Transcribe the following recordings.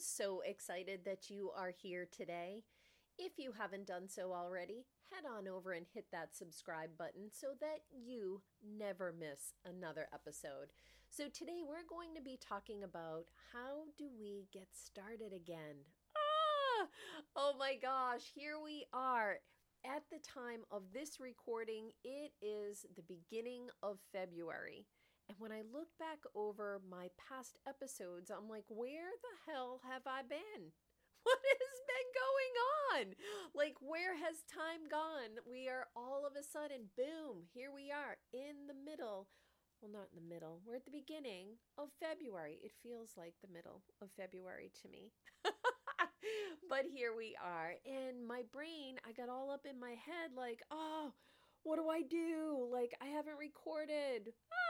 so excited that you are here today. If you haven't done so already, head on over and hit that subscribe button so that you never miss another episode. So, today we're going to be talking about how do we get started again? Ah! Oh my gosh, here we are. At the time of this recording, it is the beginning of February. And when I look back over my past episodes, I'm like, where the hell have I been? What has been going on? Like, where has time gone? We are all of a sudden, boom, here we are in the middle. Well, not in the middle. We're at the beginning of February. It feels like the middle of February to me. but here we are. And my brain, I got all up in my head like, oh, what do I do? Like, I haven't recorded. Ah,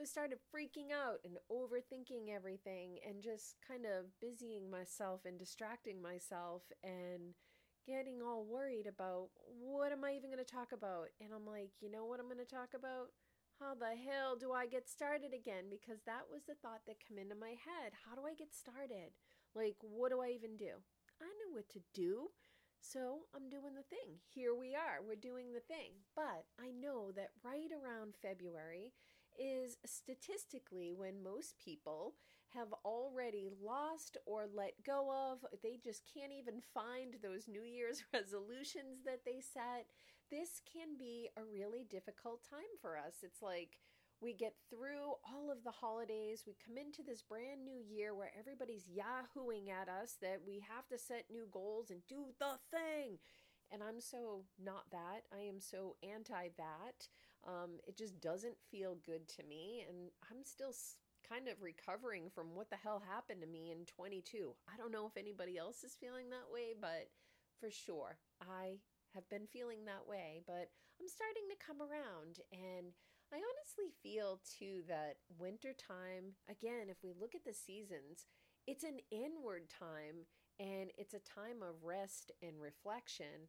So I started freaking out and overthinking everything and just kind of busying myself and distracting myself and getting all worried about what am I even going to talk about? And I'm like, you know what I'm going to talk about? How the hell do I get started again? Because that was the thought that came into my head. How do I get started? Like, what do I even do? I knew what to do. So I'm doing the thing. Here we are. We're doing the thing. But I know that right around February is statistically when most people have already lost or let go of, they just can't even find those New Year's resolutions that they set. This can be a really difficult time for us. It's like, we get through all of the holidays. We come into this brand new year where everybody's yahooing at us that we have to set new goals and do the thing. And I'm so not that. I am so anti that. Um, it just doesn't feel good to me. And I'm still kind of recovering from what the hell happened to me in 22. I don't know if anybody else is feeling that way, but for sure, I have been feeling that way. But I'm starting to come around. And I honestly feel too that wintertime, again, if we look at the seasons, it's an inward time and it's a time of rest and reflection.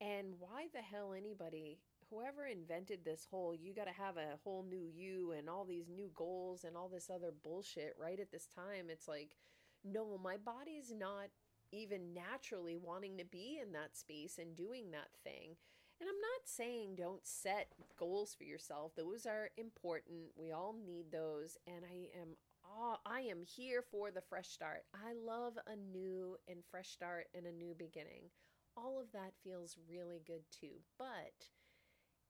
And why the hell anybody, whoever invented this whole, you got to have a whole new you and all these new goals and all this other bullshit right at this time, it's like, no, my body's not even naturally wanting to be in that space and doing that thing. And I'm not saying don't set goals for yourself. Those are important. We all need those. And I am oh, I am here for the fresh start. I love a new and fresh start and a new beginning. All of that feels really good too. But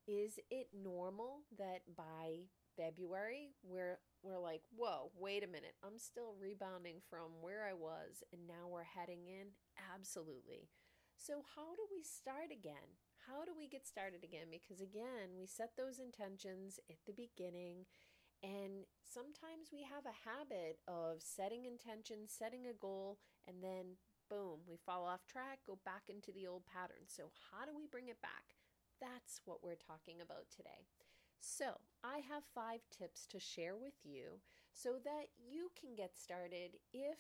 is it normal that by February we're we're like, whoa, wait a minute. I'm still rebounding from where I was and now we're heading in? Absolutely. So, how do we start again? How do we get started again? Because again, we set those intentions at the beginning and sometimes we have a habit of setting intentions, setting a goal, and then boom, we fall off track, go back into the old pattern. So, how do we bring it back? That's what we're talking about today. So, I have five tips to share with you so that you can get started if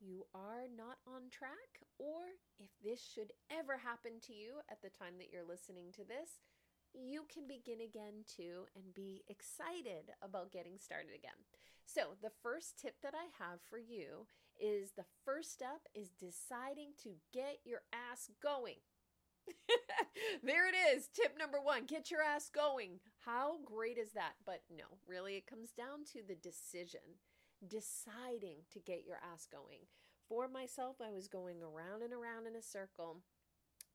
you are not on track or if this should ever happen to you at the time that you're listening to this you can begin again too and be excited about getting started again. So, the first tip that I have for you is the first step is deciding to get your ass going. there it is. Tip number one get your ass going. How great is that? But no, really, it comes down to the decision, deciding to get your ass going. For myself, I was going around and around in a circle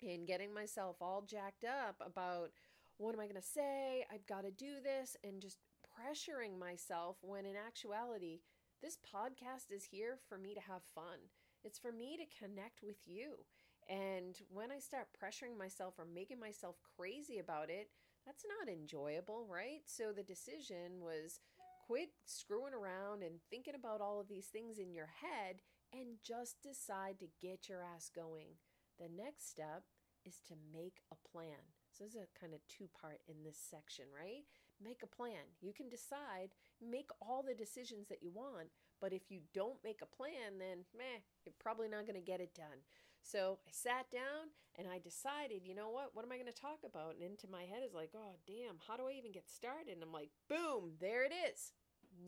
and getting myself all jacked up about what am I going to say? I've got to do this, and just pressuring myself when in actuality, this podcast is here for me to have fun. It's for me to connect with you. And when I start pressuring myself or making myself crazy about it, that's not enjoyable, right? So the decision was quit screwing around and thinking about all of these things in your head and just decide to get your ass going. The next step is to make a plan. So this is a kind of two part in this section, right? Make a plan. You can decide, make all the decisions that you want, but if you don't make a plan, then meh, you're probably not going to get it done. So I sat down and I decided, you know what? What am I going to talk about? And into my head is like, oh, damn, how do I even get started? And I'm like, boom, there it is.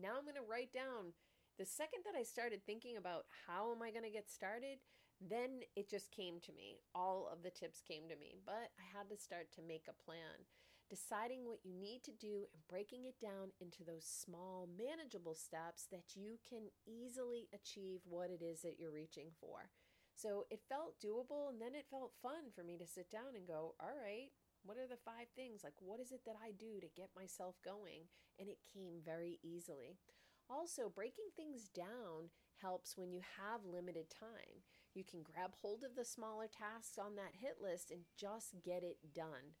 Now I'm going to write down The second that I started thinking about how am I going to get started, then it just came to me. All of the tips came to me, but I had to start to make a plan. Deciding what you need to do and breaking it down into those small, manageable steps that you can easily achieve what it is that you're reaching for. So it felt doable, and then it felt fun for me to sit down and go, All right, what are the five things? Like, what is it that I do to get myself going? And it came very easily. Also, breaking things down helps when you have limited time. You can grab hold of the smaller tasks on that hit list and just get it done.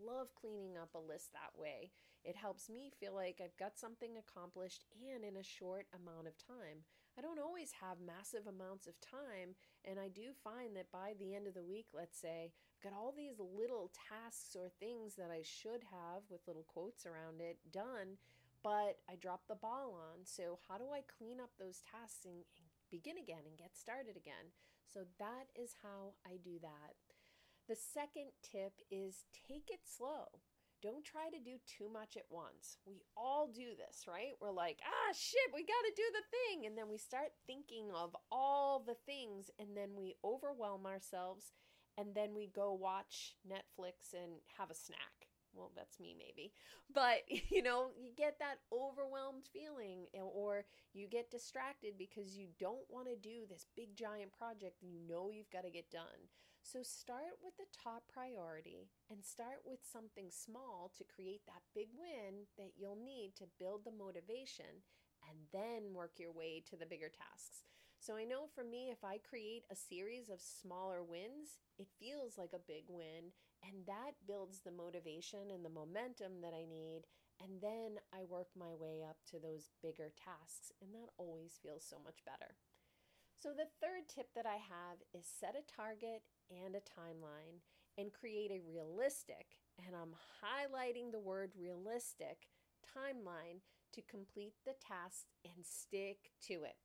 Love cleaning up a list that way. It helps me feel like I've got something accomplished and in a short amount of time. I don't always have massive amounts of time, and I do find that by the end of the week, let's say, I've got all these little tasks or things that I should have with little quotes around it done but I dropped the ball on. So, how do I clean up those tasks and, and begin again and get started again? So, that is how I do that. The second tip is take it slow. Don't try to do too much at once. We all do this, right? We're like, ah, shit, we got to do the thing. And then we start thinking of all the things, and then we overwhelm ourselves, and then we go watch Netflix and have a snack well, that's me maybe. But, you know, you get that overwhelmed feeling or you get distracted because you don't want to do this big giant project you know you've got to get done. So start with the top priority and start with something small to create that big win that you'll need to build the motivation and then work your way to the bigger tasks. So I know for me, if I create a series of smaller wins, it feels like a big win, and that builds the motivation and the momentum that I need. And then I work my way up to those bigger tasks, and that always feels so much better. So, the third tip that I have is set a target and a timeline and create a realistic, and I'm highlighting the word realistic, timeline to complete the task and stick to it.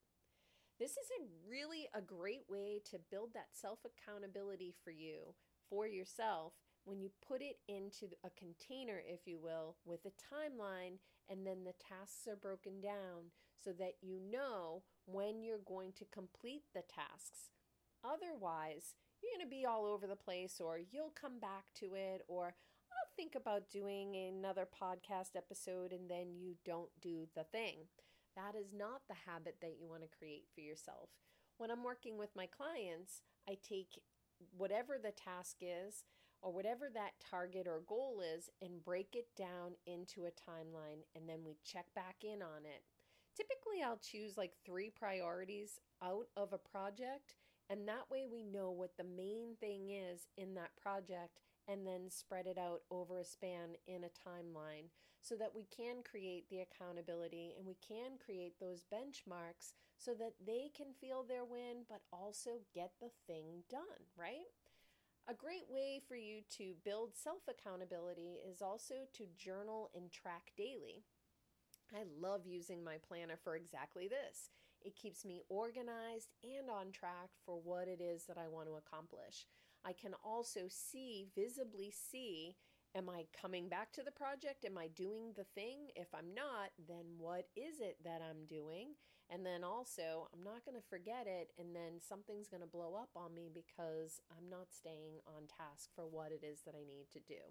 This is a really a great way to build that self accountability for you, for yourself, when you put it into a container, if you will, with a timeline, and then the tasks are broken down so that you know when you're going to complete the tasks. Otherwise, you're going to be all over the place, or you'll come back to it, or I'll think about doing another podcast episode and then you don't do the thing. That is not the habit that you want to create for yourself. When I'm working with my clients, I take whatever the task is or whatever that target or goal is and break it down into a timeline and then we check back in on it. Typically, I'll choose like three priorities out of a project, and that way we know what the main thing is in that project and then spread it out over a span in a timeline so that we can create the accountability and we can create those benchmarks so that they can feel their win but also get the thing done, right? A great way for you to build self accountability is also to journal and track daily. I love using my planner for exactly this. It keeps me organized and on track for what it is that I want to accomplish. I can also see, visibly see, am I coming back to the project? Am I doing the thing? If I'm not, then what is it that I'm doing? And then also, I'm not going to forget it, and then something's going to blow up on me because I'm not staying on task for what it is that I need to do.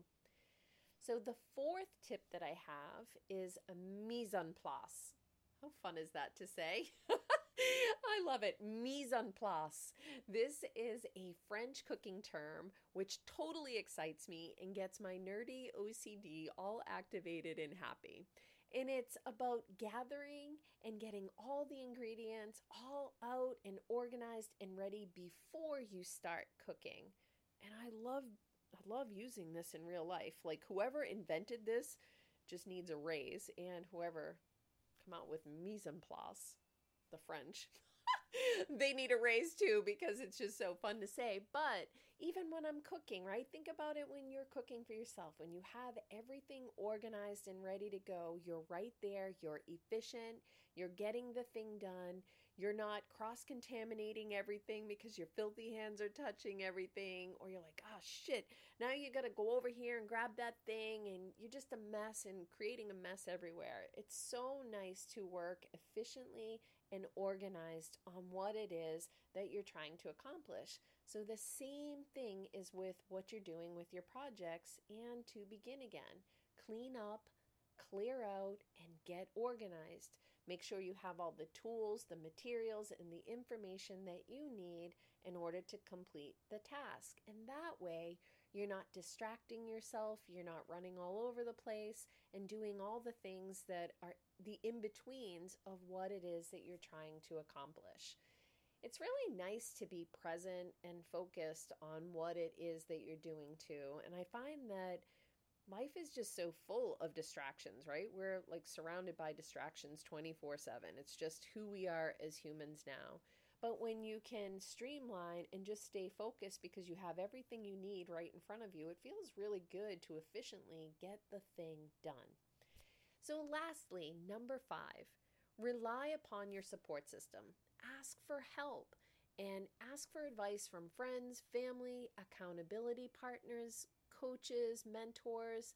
So, the fourth tip that I have is a mise en place. How fun is that to say? I love it. Mise en place. This is a French cooking term which totally excites me and gets my nerdy OCD all activated and happy. And it's about gathering and getting all the ingredients all out and organized and ready before you start cooking. And I love I love using this in real life. Like whoever invented this just needs a raise and whoever come out with mise en place the French. they need a raise too because it's just so fun to say. But even when I'm cooking, right? Think about it when you're cooking for yourself. When you have everything organized and ready to go, you're right there, you're efficient, you're getting the thing done. You're not cross contaminating everything because your filthy hands are touching everything, or you're like, oh shit, now you gotta go over here and grab that thing, and you're just a mess and creating a mess everywhere. It's so nice to work efficiently and organized on what it is that you're trying to accomplish. So, the same thing is with what you're doing with your projects and to begin again. Clean up, clear out, and get organized. Make sure you have all the tools, the materials, and the information that you need in order to complete the task. And that way, you're not distracting yourself, you're not running all over the place and doing all the things that are the in betweens of what it is that you're trying to accomplish. It's really nice to be present and focused on what it is that you're doing too. And I find that life is just so full of distractions, right? We're like surrounded by distractions 24 7. It's just who we are as humans now. But when you can streamline and just stay focused because you have everything you need right in front of you, it feels really good to efficiently get the thing done. So, lastly, number five, rely upon your support system. Ask for help and ask for advice from friends, family, accountability partners, coaches, mentors,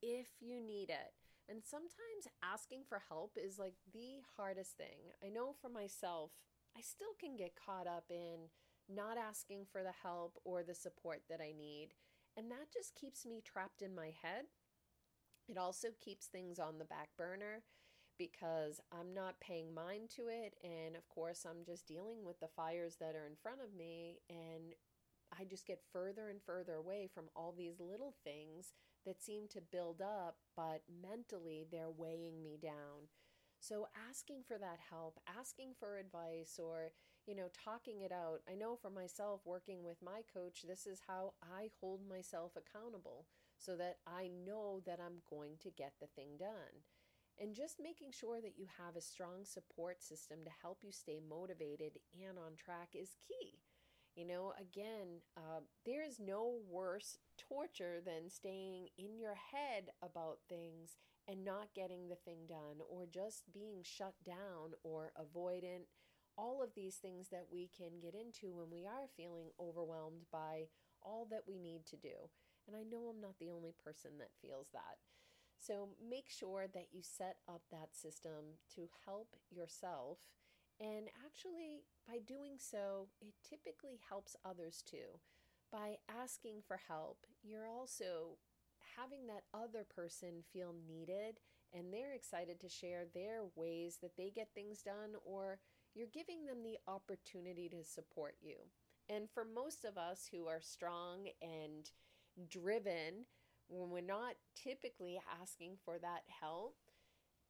if you need it. And sometimes asking for help is like the hardest thing. I know for myself, I still can get caught up in not asking for the help or the support that I need. And that just keeps me trapped in my head. It also keeps things on the back burner because I'm not paying mind to it. And of course, I'm just dealing with the fires that are in front of me. And I just get further and further away from all these little things that seem to build up, but mentally they're weighing me down. So asking for that help, asking for advice, or, you know, talking it out. I know for myself, working with my coach, this is how I hold myself accountable so that I know that I'm going to get the thing done. And just making sure that you have a strong support system to help you stay motivated and on track is key. You know, again, uh, there is no worse torture than staying in your head about things and not getting the thing done or just being shut down or avoidant. All of these things that we can get into when we are feeling overwhelmed by all that we need to do. And I know I'm not the only person that feels that. So make sure that you set up that system to help yourself and actually, by doing so, it typically helps others too. By asking for help, you're also having that other person feel needed and they're excited to share their ways that they get things done, or you're giving them the opportunity to support you. And for most of us who are strong and driven, when we're not typically asking for that help,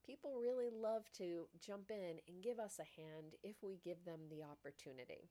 People really love to jump in and give us a hand if we give them the opportunity.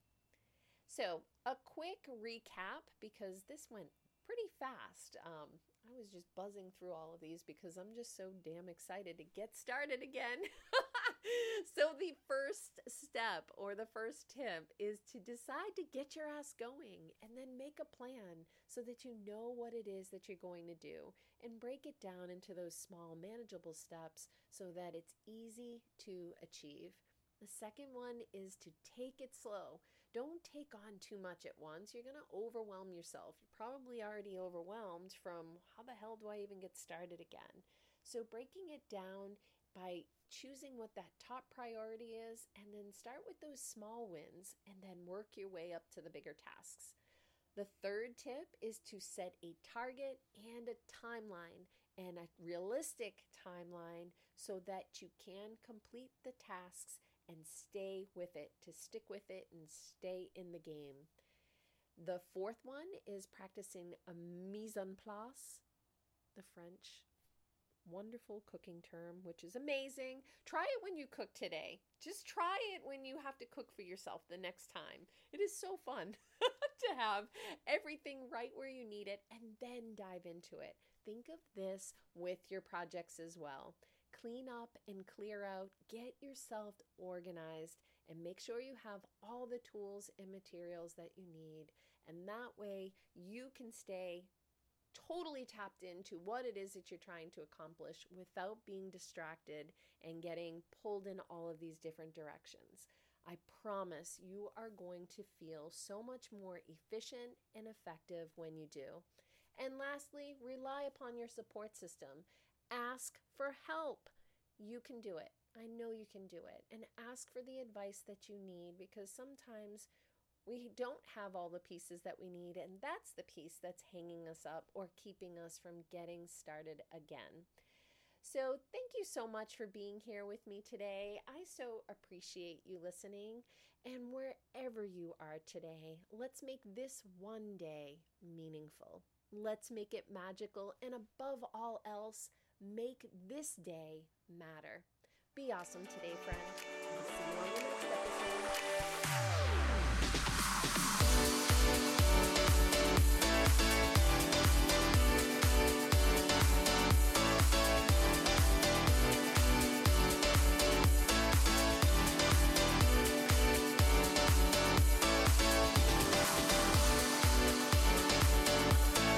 So, a quick recap because this went pretty fast. Um, I was just buzzing through all of these because I'm just so damn excited to get started again. so, the first step or the first tip is to decide to get your ass going and then make a plan so that you know what it is that you're going to do and break it down into those small, manageable steps so that it's easy to achieve. The second one is to take it slow. Don't take on too much at once. You're going to overwhelm yourself. You're probably already overwhelmed from how the hell do I even get started again? So, breaking it down by choosing what that top priority is, and then start with those small wins and then work your way up to the bigger tasks. The third tip is to set a target and a timeline and a realistic timeline so that you can complete the tasks and stay with it, to stick with it and stay in the game. The fourth one is practicing a mise en place, the French wonderful cooking term, which is amazing. Try it when you cook today. Just try it when you have to cook for yourself the next time. It is so fun to have everything right where you need it and then dive into it. Think of this with your projects as well. Clean up and clear out, get yourself organized, and make sure you have all the tools and materials that you need. And that way you can stay totally tapped into what it is that you're trying to accomplish without being distracted and getting pulled in all of these different directions. I promise you are going to feel so much more efficient and effective when you do. And lastly, rely upon your support system. Ask for help. You can do it. I know you can do it. And ask for the advice that you need because sometimes we don't have all the pieces that we need, and that's the piece that's hanging us up or keeping us from getting started again. So, thank you so much for being here with me today. I so appreciate you listening. And wherever you are today, let's make this one day meaningful. Let's make it magical. And above all else, Make this day matter. Be awesome today, friend. See you on the next episode.